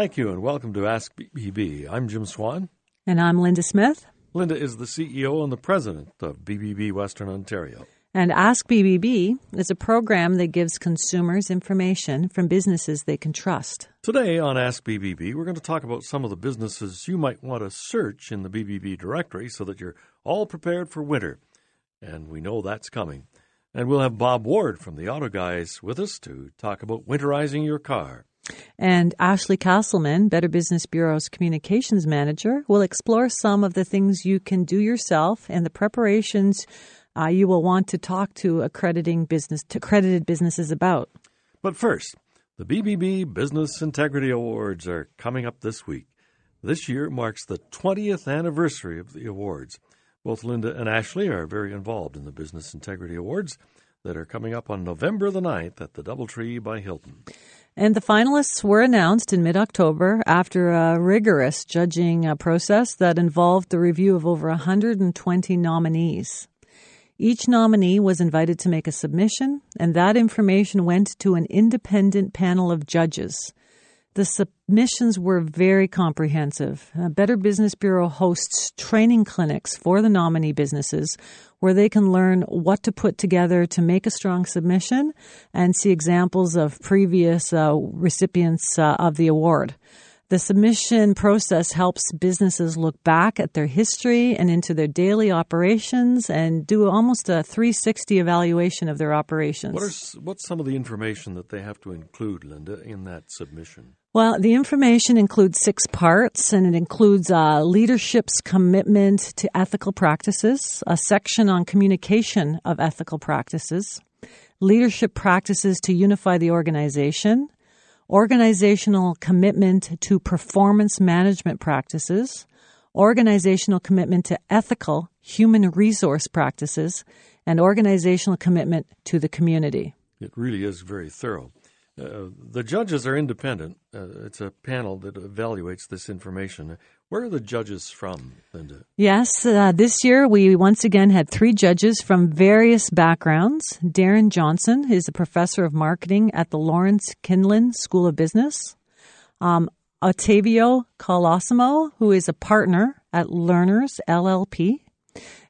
Thank you, and welcome to Ask BBB. I'm Jim Swan. And I'm Linda Smith. Linda is the CEO and the president of BBB Western Ontario. And Ask BBB is a program that gives consumers information from businesses they can trust. Today on Ask BBB, we're going to talk about some of the businesses you might want to search in the BBB directory so that you're all prepared for winter. And we know that's coming. And we'll have Bob Ward from the Auto Guys with us to talk about winterizing your car. And Ashley Castleman, Better Business Bureau's communications manager, will explore some of the things you can do yourself and the preparations uh, you will want to talk to accrediting business to accredited businesses about. But first, the BBB Business Integrity Awards are coming up this week. This year marks the 20th anniversary of the awards. Both Linda and Ashley are very involved in the Business Integrity Awards that are coming up on November the 9th at the Doubletree by Hilton. And the finalists were announced in mid October after a rigorous judging uh, process that involved the review of over 120 nominees. Each nominee was invited to make a submission, and that information went to an independent panel of judges. The submissions were very comprehensive. Uh, Better Business Bureau hosts training clinics for the nominee businesses where they can learn what to put together to make a strong submission and see examples of previous uh, recipients uh, of the award. The submission process helps businesses look back at their history and into their daily operations and do almost a 360 evaluation of their operations. What are, what's some of the information that they have to include, Linda, in that submission? Well, the information includes six parts, and it includes uh, leadership's commitment to ethical practices, a section on communication of ethical practices, leadership practices to unify the organization, organizational commitment to performance management practices, organizational commitment to ethical human resource practices, and organizational commitment to the community. It really is very thorough. Uh, the judges are independent. Uh, it's a panel that evaluates this information. Where are the judges from, Linda? Yes, uh, this year we once again had three judges from various backgrounds. Darren Johnson is a professor of marketing at the Lawrence Kinlin School of Business. Um, Ottavio Colosimo, who is a partner at Lerners LLP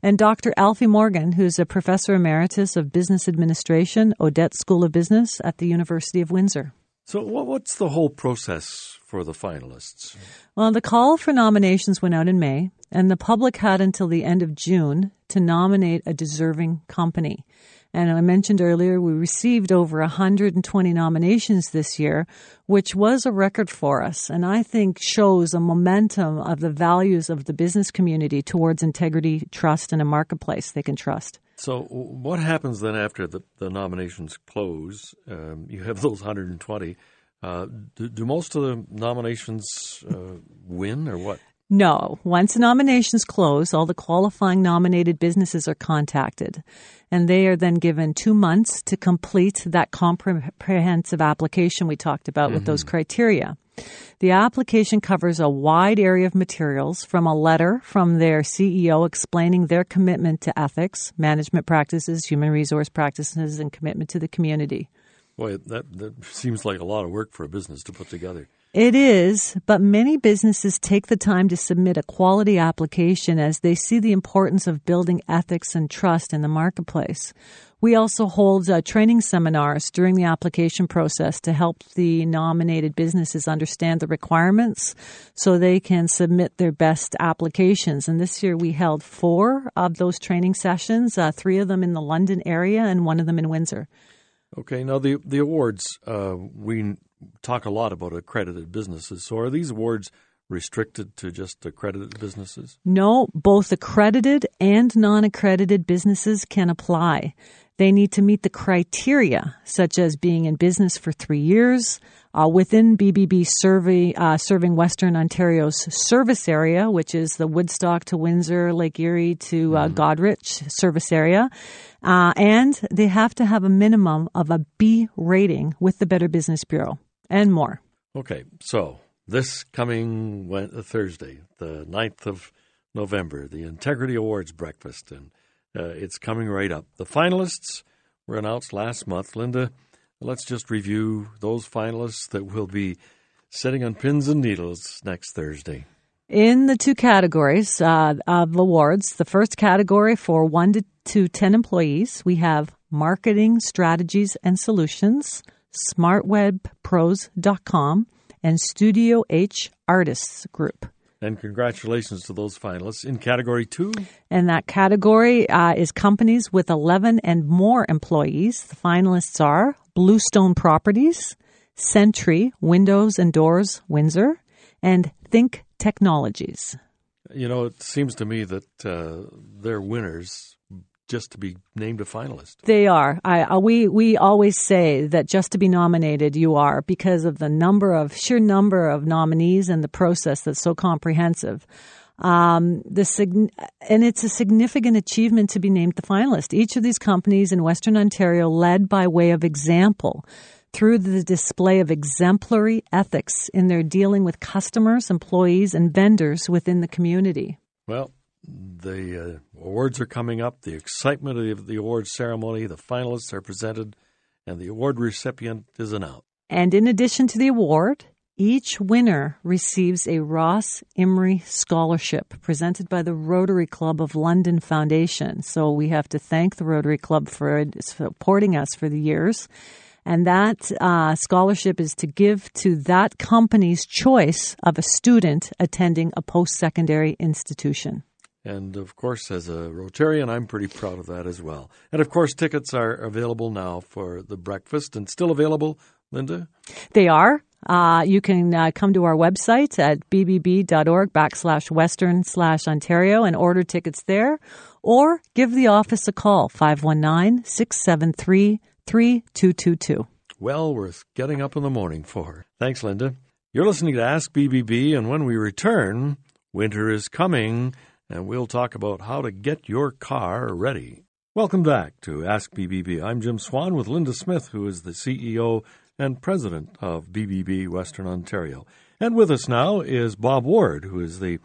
and Dr. Alfie Morgan, who's a professor emeritus of business administration, Odette School of Business at the University of Windsor. So, what's the whole process for the finalists? Well, the call for nominations went out in May, and the public had until the end of June to nominate a deserving company. And I mentioned earlier, we received over 120 nominations this year, which was a record for us. And I think shows a momentum of the values of the business community towards integrity, trust, and a marketplace they can trust. So, what happens then after the, the nominations close? Um, you have those 120. Uh, do, do, most of the nominations uh, win, or what? No. Once the nominations close, all the qualifying nominated businesses are contacted, and they are then given two months to complete that comprehensive application we talked about mm-hmm. with those mm-hmm. criteria. The application covers a wide area of materials from a letter from their CEO explaining their commitment to ethics, management practices, human resource practices, and commitment to the community. Boy, that, that seems like a lot of work for a business to put together. It is, but many businesses take the time to submit a quality application as they see the importance of building ethics and trust in the marketplace. We also hold uh, training seminars during the application process to help the nominated businesses understand the requirements so they can submit their best applications. And this year we held four of those training sessions, uh, three of them in the London area and one of them in Windsor. Okay, now the the awards uh, we talk a lot about accredited businesses. So are these awards restricted to just accredited businesses? No, both accredited and non accredited businesses can apply. They need to meet the criteria, such as being in business for three years, uh, within BBB survey, uh, serving Western Ontario's service area, which is the Woodstock to Windsor, Lake Erie to uh, mm. Goderich service area. Uh, and they have to have a minimum of a B rating with the Better Business Bureau and more. Okay, so this coming Thursday, the 9th of November, the Integrity Awards breakfast, and uh, it's coming right up. The finalists were announced last month. Linda, let's just review those finalists that will be sitting on pins and needles next Thursday. In the two categories uh, of awards, the first category for 1 to, to 10 employees, we have Marketing Strategies and Solutions, smartwebpros.com, and Studio H Artists Group. And congratulations to those finalists in category two. And that category uh, is companies with 11 and more employees. The finalists are Bluestone Properties, Sentry Windows and Doors Windsor, and Think Technologies. You know, it seems to me that uh, they're winners just to be named a finalist. They are. I, uh, we we always say that just to be nominated, you are because of the number of sheer number of nominees and the process that's so comprehensive. Um, the and it's a significant achievement to be named the finalist. Each of these companies in Western Ontario led by way of example through the display of exemplary ethics in their dealing with customers, employees, and vendors within the community. Well, the uh, awards are coming up. The excitement of the awards ceremony, the finalists are presented, and the award recipient is announced. And in addition to the award, each winner receives a Ross Imrie Scholarship presented by the Rotary Club of London Foundation. So we have to thank the Rotary Club for supporting us for the years. And that uh, scholarship is to give to that company's choice of a student attending a post secondary institution. And of course, as a Rotarian, I'm pretty proud of that as well. And of course, tickets are available now for the breakfast and still available, Linda? They are. Uh, you can uh, come to our website at bbb.org backslash western slash Ontario and order tickets there, or give the office a call, 519 673 3222. Well worth getting up in the morning for. Thanks, Linda. You're listening to Ask BBB, and when we return, winter is coming and we'll talk about how to get your car ready. Welcome back to Ask BBB. I'm Jim Swan with Linda Smith, who is the CEO and president of BBB Western Ontario. And with us now is Bob Ward, who is the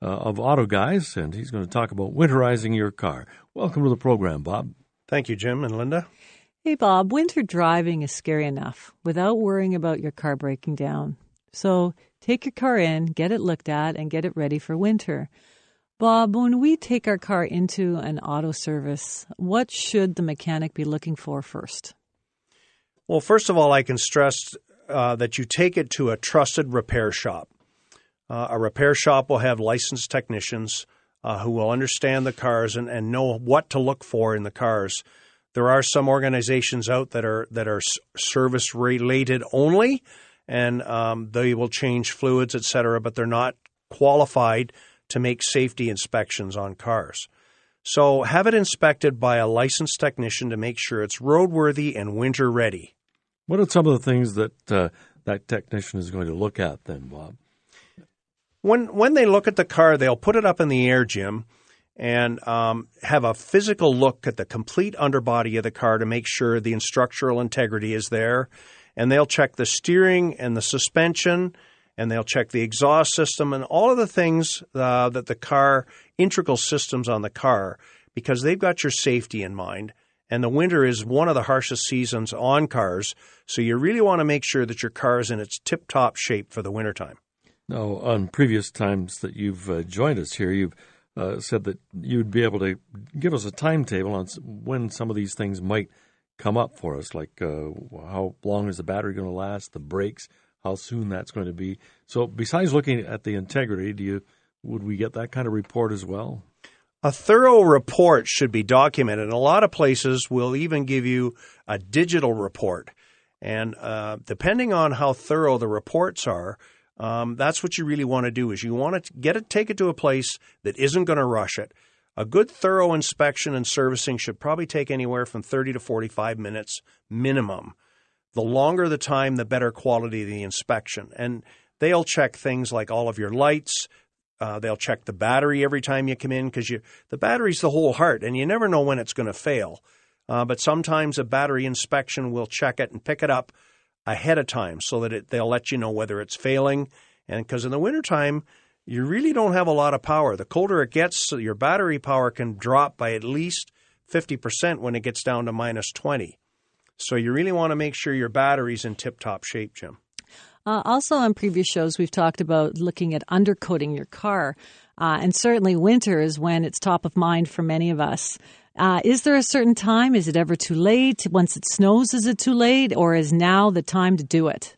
uh, of Auto Guys, and he's going to talk about winterizing your car. Welcome to the program, Bob. Thank you, Jim and Linda. Hey, Bob. Winter driving is scary enough without worrying about your car breaking down. So take your car in, get it looked at, and get it ready for winter. Bob, when we take our car into an auto service, what should the mechanic be looking for first? Well, first of all, I can stress uh, that you take it to a trusted repair shop. Uh, a repair shop will have licensed technicians uh, who will understand the cars and, and know what to look for in the cars. There are some organizations out that are that are service related only, and um, they will change fluids, etc. But they're not qualified to make safety inspections on cars. So have it inspected by a licensed technician to make sure it's roadworthy and winter ready. What are some of the things that uh, that technician is going to look at then, Bob? When when they look at the car, they'll put it up in the air, Jim, and um, have a physical look at the complete underbody of the car to make sure the structural integrity is there. And they'll check the steering and the suspension and they'll check the exhaust system and all of the things uh, that the car, integral systems on the car, because they've got your safety in mind. And the winter is one of the harshest seasons on cars, so you really want to make sure that your car is in its tip top shape for the wintertime. Now, on previous times that you've uh, joined us here, you've uh, said that you'd be able to give us a timetable on when some of these things might come up for us, like uh, how long is the battery going to last, the brakes, how soon that's going to be. So, besides looking at the integrity, do you would we get that kind of report as well? A thorough report should be documented. A lot of places will even give you a digital report. And uh, depending on how thorough the reports are, um, that's what you really want to do. Is you want to get it, take it to a place that isn't going to rush it. A good thorough inspection and servicing should probably take anywhere from 30 to 45 minutes minimum the longer the time, the better quality of the inspection. And they'll check things like all of your lights. Uh, they'll check the battery every time you come in because you the battery's the whole heart, and you never know when it's going to fail. Uh, but sometimes a battery inspection will check it and pick it up ahead of time so that it, they'll let you know whether it's failing. And because in the wintertime, you really don't have a lot of power. The colder it gets, your battery power can drop by at least 50% when it gets down to minus 20. So you really want to make sure your battery's in tip top shape, Jim. Uh, also, on previous shows, we've talked about looking at undercoating your car. Uh, and certainly, winter is when it's top of mind for many of us. Uh, is there a certain time? Is it ever too late? Once it snows, is it too late? Or is now the time to do it?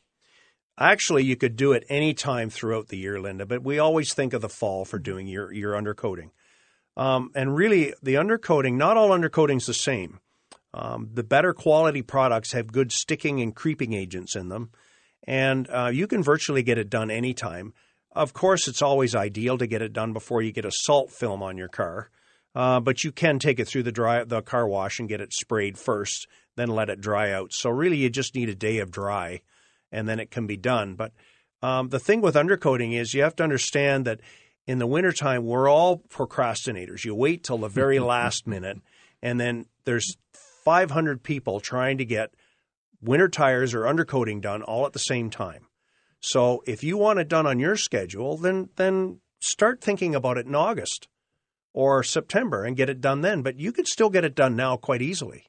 Actually, you could do it any time throughout the year, Linda, but we always think of the fall for doing your, your undercoating. Um, and really, the undercoating, not all undercoating is the same. Um, the better quality products have good sticking and creeping agents in them, and uh, you can virtually get it done anytime. Of course, it's always ideal to get it done before you get a salt film on your car, uh, but you can take it through the dry the car wash and get it sprayed first, then let it dry out. So really, you just need a day of dry and then it can be done. But um, the thing with undercoating is you have to understand that in the wintertime, we're all procrastinators. You wait till the very last minute, and then there's 500 people trying to get winter tires or undercoating done all at the same time. So if you want it done on your schedule, then then start thinking about it in August or September and get it done then. But you could still get it done now quite easily.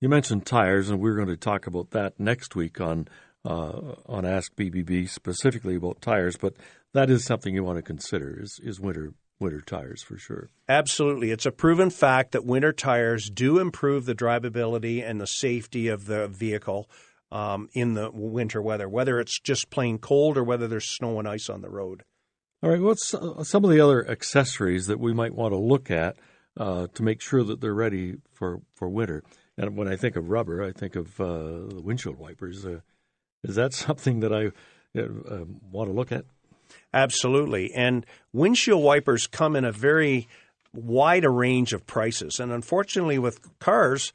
You mentioned tires, and we're going to talk about that next week on uh, on Ask BBB specifically about tires, but that is something you want to consider is, is winter winter tires for sure. Absolutely. It's a proven fact that winter tires do improve the drivability and the safety of the vehicle um, in the winter weather, whether it's just plain cold or whether there's snow and ice on the road. All right. What's uh, some of the other accessories that we might want to look at uh, to make sure that they're ready for, for winter? And when I think of rubber, I think of uh, the windshield wipers. Uh, is that something that I uh, want to look at? Absolutely. And windshield wipers come in a very wide range of prices. And unfortunately, with cars,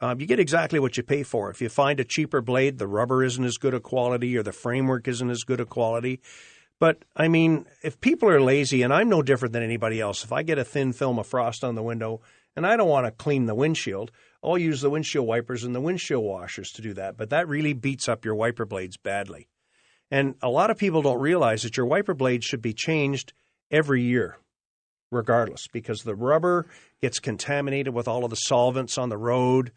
um, you get exactly what you pay for. If you find a cheaper blade, the rubber isn't as good a quality or the framework isn't as good a quality. But I mean, if people are lazy, and I'm no different than anybody else, if I get a thin film of frost on the window and I don't want to clean the windshield, I'll use the windshield wipers and the windshield washers to do that. But that really beats up your wiper blades badly. And a lot of people don't realize that your wiper blades should be changed every year, regardless, because the rubber gets contaminated with all of the solvents on the road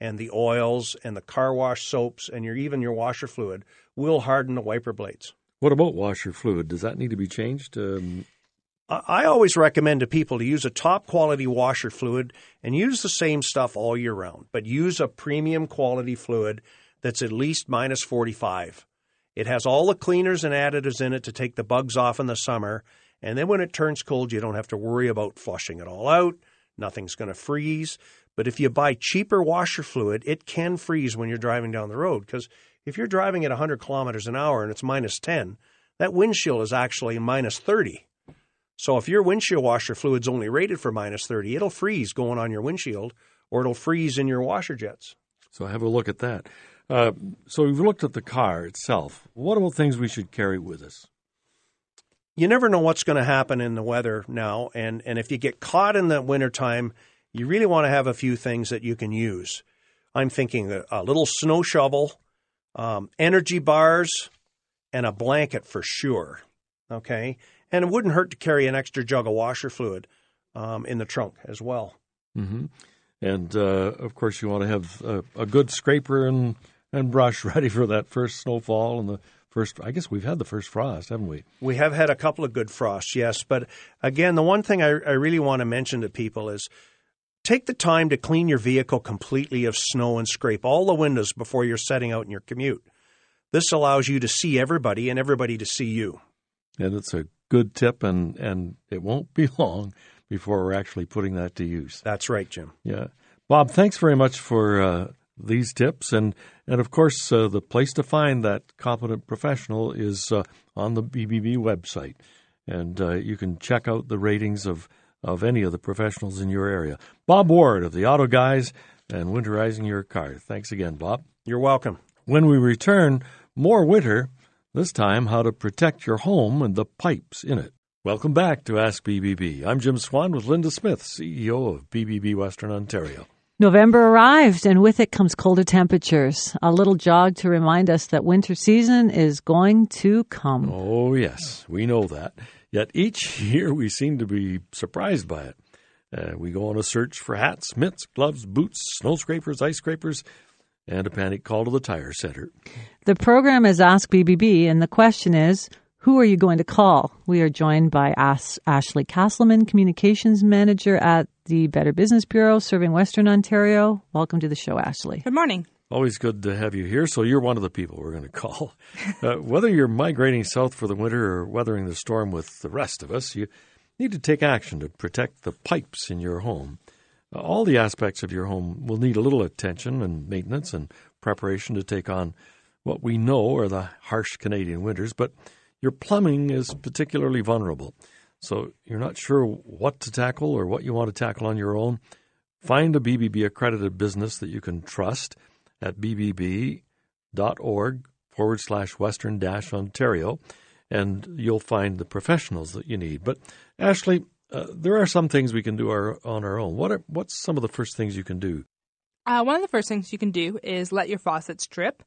and the oils and the car wash soaps and your even your washer fluid will harden the wiper blades. What about washer fluid? Does that need to be changed? Um... I always recommend to people to use a top quality washer fluid and use the same stuff all year round, but use a premium quality fluid that's at least minus 45. It has all the cleaners and additives in it to take the bugs off in the summer, and then when it turns cold, you don't have to worry about flushing it all out. Nothing's going to freeze. But if you buy cheaper washer fluid, it can freeze when you're driving down the road because if you're driving at 100 kilometers an hour and it's minus 10, that windshield is actually minus 30. So if your windshield washer fluid's only rated for minus 30, it'll freeze going on your windshield or it'll freeze in your washer jets. So have a look at that. Uh, so we've looked at the car itself. What about things we should carry with us? You never know what's going to happen in the weather now. And, and if you get caught in the wintertime, you really want to have a few things that you can use. I'm thinking a, a little snow shovel, um, energy bars, and a blanket for sure. Okay and it wouldn't hurt to carry an extra jug of washer fluid um, in the trunk as well. Mm-hmm. And uh, of course, you want to have a, a, good scraper and and brush ready for that first snowfall and the first. I guess we've had the first frost, haven't we? We have had a couple of good frosts, yes. But again, the one thing I, I really want to mention to people is take the time to clean your vehicle completely of snow and scrape all the windows before you're setting out in your commute. This allows you to see everybody and everybody to see you. And it's a good tip, and and it won't be long before we're actually putting that to use. That's right, Jim. Yeah, Bob. Thanks very much for uh, these tips, and and of course, uh, the place to find that competent professional is uh, on the BBB website, and uh, you can check out the ratings of of any of the professionals in your area. Bob Ward of the Auto Guys and winterizing your car. Thanks again, Bob. You're welcome. When we return, more winter this time, how to protect your home and the pipes in it. Welcome back to Ask BBB. I'm Jim Swan with Linda Smith, CEO of BBB Western Ontario. November arrived, and with it comes colder temperatures. A little jog to remind us that winter season is going to come. Oh, yes, we know that. Yet each year we seem to be surprised by it. Uh, we go on a search for hats, mitts, gloves, boots, snow scrapers, ice scrapers, and a panic call to the Tire Center. The program is Ask BBB, and the question is who are you going to call? We are joined by As- Ashley Castleman, Communications Manager at the Better Business Bureau serving Western Ontario. Welcome to the show, Ashley. Good morning. Always good to have you here. So you're one of the people we're going to call. Uh, whether you're migrating south for the winter or weathering the storm with the rest of us, you need to take action to protect the pipes in your home. Uh, all the aspects of your home will need a little attention and maintenance and preparation to take on what we know are the harsh Canadian winters, but your plumbing is particularly vulnerable. So you're not sure what to tackle or what you want to tackle on your own. Find a BBB accredited business that you can trust at bbb.org forward slash western dash Ontario, and you'll find the professionals that you need. But Ashley, uh, there are some things we can do our, on our own. What are what's some of the first things you can do? Uh, one of the first things you can do is let your faucets drip.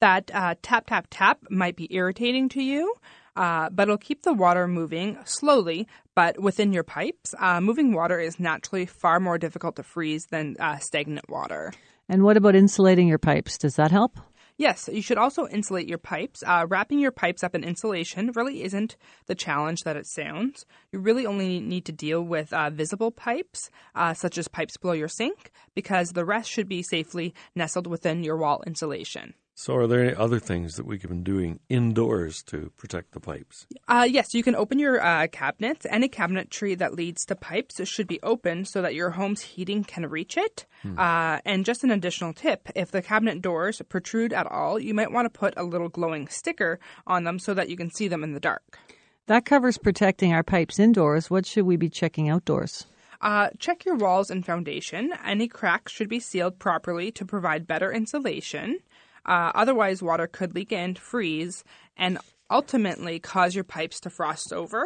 That uh, tap tap tap might be irritating to you. Uh, but it'll keep the water moving slowly, but within your pipes. Uh, moving water is naturally far more difficult to freeze than uh, stagnant water. And what about insulating your pipes? Does that help? Yes, you should also insulate your pipes. Uh, wrapping your pipes up in insulation really isn't the challenge that it sounds. You really only need to deal with uh, visible pipes, uh, such as pipes below your sink, because the rest should be safely nestled within your wall insulation. So, are there any other things that we can be doing indoors to protect the pipes? Uh, yes, you can open your uh, cabinets. Any cabinetry that leads to pipes should be open so that your home's heating can reach it. Hmm. Uh, and just an additional tip if the cabinet doors protrude at all, you might want to put a little glowing sticker on them so that you can see them in the dark. That covers protecting our pipes indoors. What should we be checking outdoors? Uh, check your walls and foundation. Any cracks should be sealed properly to provide better insulation. Uh, otherwise, water could leak in, freeze, and ultimately cause your pipes to frost over.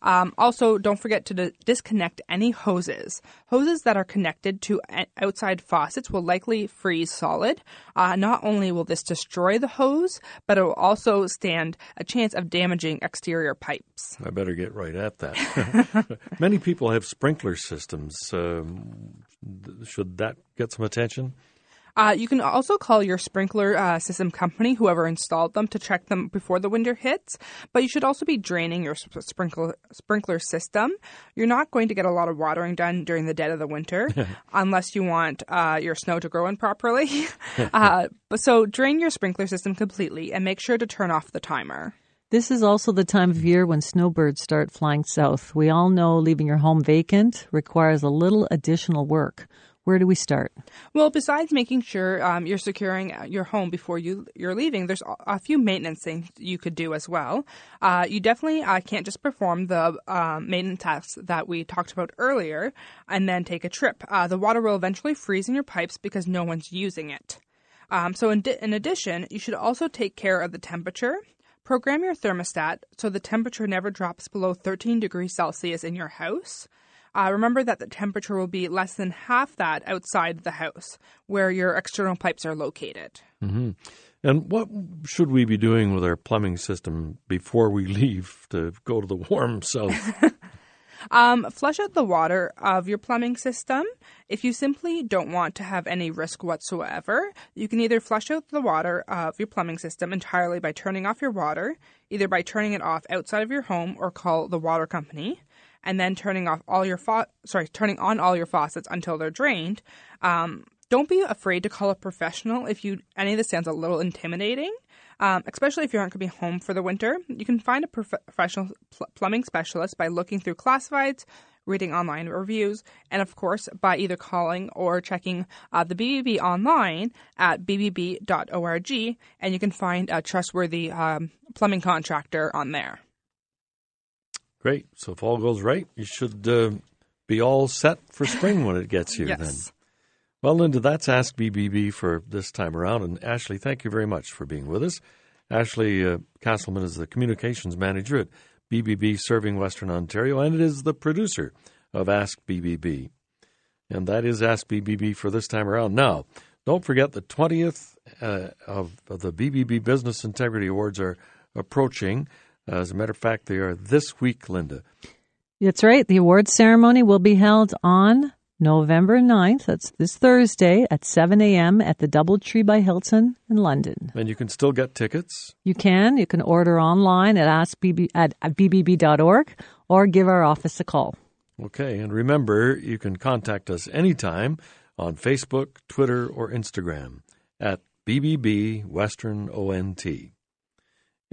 Um, also, don't forget to d- disconnect any hoses. Hoses that are connected to outside faucets will likely freeze solid. Uh, not only will this destroy the hose, but it will also stand a chance of damaging exterior pipes. I better get right at that. Many people have sprinkler systems. Um, should that get some attention? Uh, you can also call your sprinkler uh, system company, whoever installed them, to check them before the winter hits. But you should also be draining your sprinkler sprinkler system. You're not going to get a lot of watering done during the dead of the winter, unless you want uh, your snow to grow in properly. Uh, but so drain your sprinkler system completely and make sure to turn off the timer. This is also the time of year when snowbirds start flying south. We all know leaving your home vacant requires a little additional work. Where do we start? Well, besides making sure um, you're securing uh, your home before you you're leaving, there's a few maintenance things you could do as well. Uh, you definitely uh, can't just perform the um, maintenance tasks that we talked about earlier and then take a trip. Uh, the water will eventually freeze in your pipes because no one's using it. Um, so, in, di- in addition, you should also take care of the temperature. Program your thermostat so the temperature never drops below 13 degrees Celsius in your house. Uh, remember that the temperature will be less than half that outside the house where your external pipes are located. Mm-hmm. And what should we be doing with our plumbing system before we leave to go to the warm south? Um, flush out the water of your plumbing system. If you simply don't want to have any risk whatsoever, you can either flush out the water of your plumbing system entirely by turning off your water, either by turning it off outside of your home or call the water company and then turning off all your fa- sorry turning on all your faucets until they're drained. Um, don't be afraid to call a professional if you any of this sounds a little intimidating. Um, especially if you aren't going to be home for the winter, you can find a prof- professional pl- plumbing specialist by looking through classifieds, reading online reviews, and of course by either calling or checking uh, the BBB online at bbb.org, and you can find a trustworthy um, plumbing contractor on there. Great. So if all goes right, you should uh, be all set for spring when it gets here yes. then. Well, Linda, that's Ask BBB for this time around. And Ashley, thank you very much for being with us. Ashley uh, Castleman is the communications manager at BBB Serving Western Ontario, and it is the producer of Ask BBB. And that is Ask BBB for this time around. Now, don't forget the 20th uh, of, of the BBB Business Integrity Awards are approaching. Uh, as a matter of fact, they are this week, Linda. That's right. The awards ceremony will be held on November 9th, that's this Thursday at 7 a.m. at the Doubletree by Hilton in London. And you can still get tickets. You can. You can order online at askbb at, at bbb.org or give our office a call. Okay, and remember, you can contact us anytime on Facebook, Twitter, or Instagram at BBB Western ONT.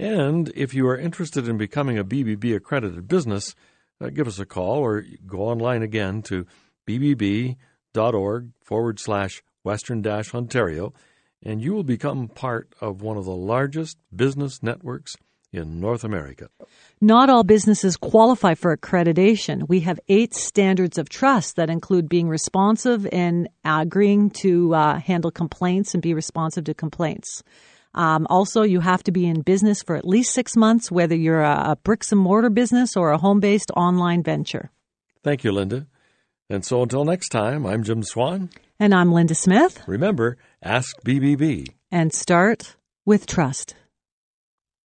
And if you are interested in becoming a BBB accredited business, uh, give us a call or go online again to bbb.org forward slash western dash Ontario, and you will become part of one of the largest business networks in North America. Not all businesses qualify for accreditation. We have eight standards of trust that include being responsive and agreeing to uh, handle complaints and be responsive to complaints. Um, also, you have to be in business for at least six months, whether you're a, a bricks and mortar business or a home based online venture. Thank you, Linda. And so until next time, I'm Jim Swan. And I'm Linda Smith. Remember, ask BBB. And start with trust.